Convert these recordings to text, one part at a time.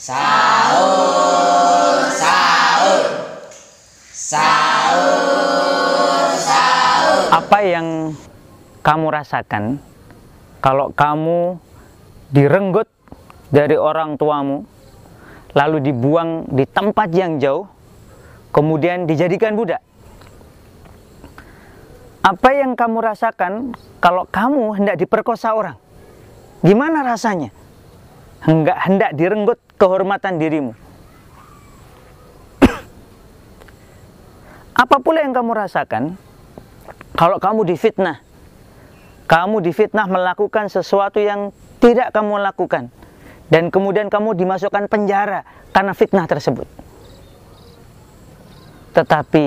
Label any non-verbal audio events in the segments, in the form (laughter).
Sahur, sahur, sahur, sahur. Apa yang kamu rasakan kalau kamu direnggut dari orang tuamu, lalu dibuang di tempat yang jauh, kemudian dijadikan budak? Apa yang kamu rasakan kalau kamu hendak diperkosa orang? Gimana rasanya? Hendak hendak direnggut kehormatan dirimu. (coughs) Apa pula yang kamu rasakan kalau kamu difitnah? Kamu difitnah melakukan sesuatu yang tidak kamu lakukan dan kemudian kamu dimasukkan penjara karena fitnah tersebut. Tetapi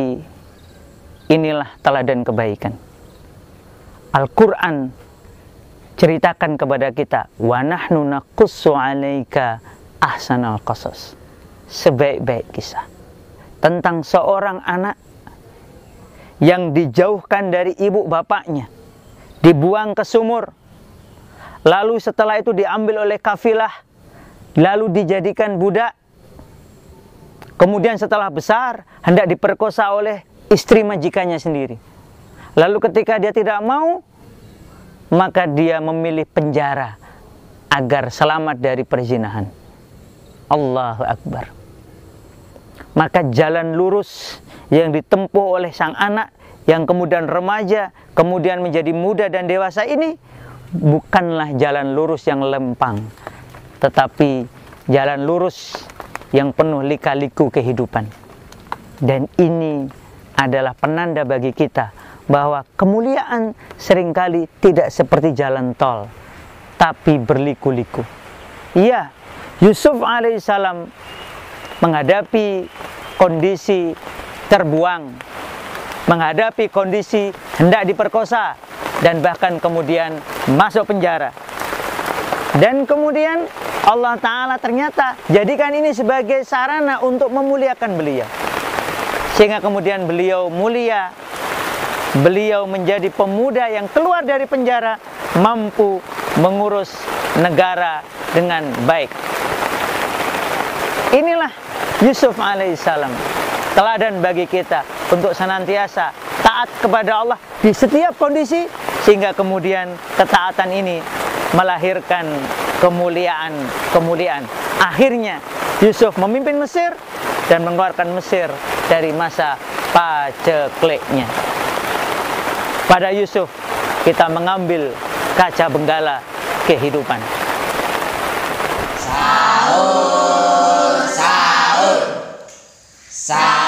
inilah teladan kebaikan. Al-Quran ceritakan kepada kita, wa nahnu naqussu 'alaika ahsanal qasas. Sebaik-baik kisah tentang seorang anak yang dijauhkan dari ibu bapaknya, dibuang ke sumur. Lalu setelah itu diambil oleh kafilah, lalu dijadikan budak. Kemudian setelah besar hendak diperkosa oleh istri majikannya sendiri. Lalu ketika dia tidak mau, maka dia memilih penjara agar selamat dari perzinahan. Allahu Akbar. Maka jalan lurus yang ditempuh oleh sang anak yang kemudian remaja, kemudian menjadi muda dan dewasa ini bukanlah jalan lurus yang lempang, tetapi jalan lurus yang penuh lika-liku kehidupan. Dan ini adalah penanda bagi kita bahwa kemuliaan sering kali tidak seperti jalan tol, tapi berliku-liku. Iya, Yusuf alaihissalam menghadapi kondisi terbuang, menghadapi kondisi hendak diperkosa, dan bahkan kemudian masuk penjara. Dan kemudian Allah Ta'ala ternyata jadikan ini sebagai sarana untuk memuliakan beliau sehingga kemudian beliau mulia beliau menjadi pemuda yang keluar dari penjara mampu mengurus negara dengan baik inilah Yusuf alaihissalam teladan bagi kita untuk senantiasa taat kepada Allah di setiap kondisi sehingga kemudian ketaatan ini melahirkan kemuliaan kemuliaan akhirnya Yusuf memimpin Mesir dan mengeluarkan Mesir dari masa pacekliknya. Pada Yusuf kita mengambil kaca benggala kehidupan. Sahur, sahur, sahur.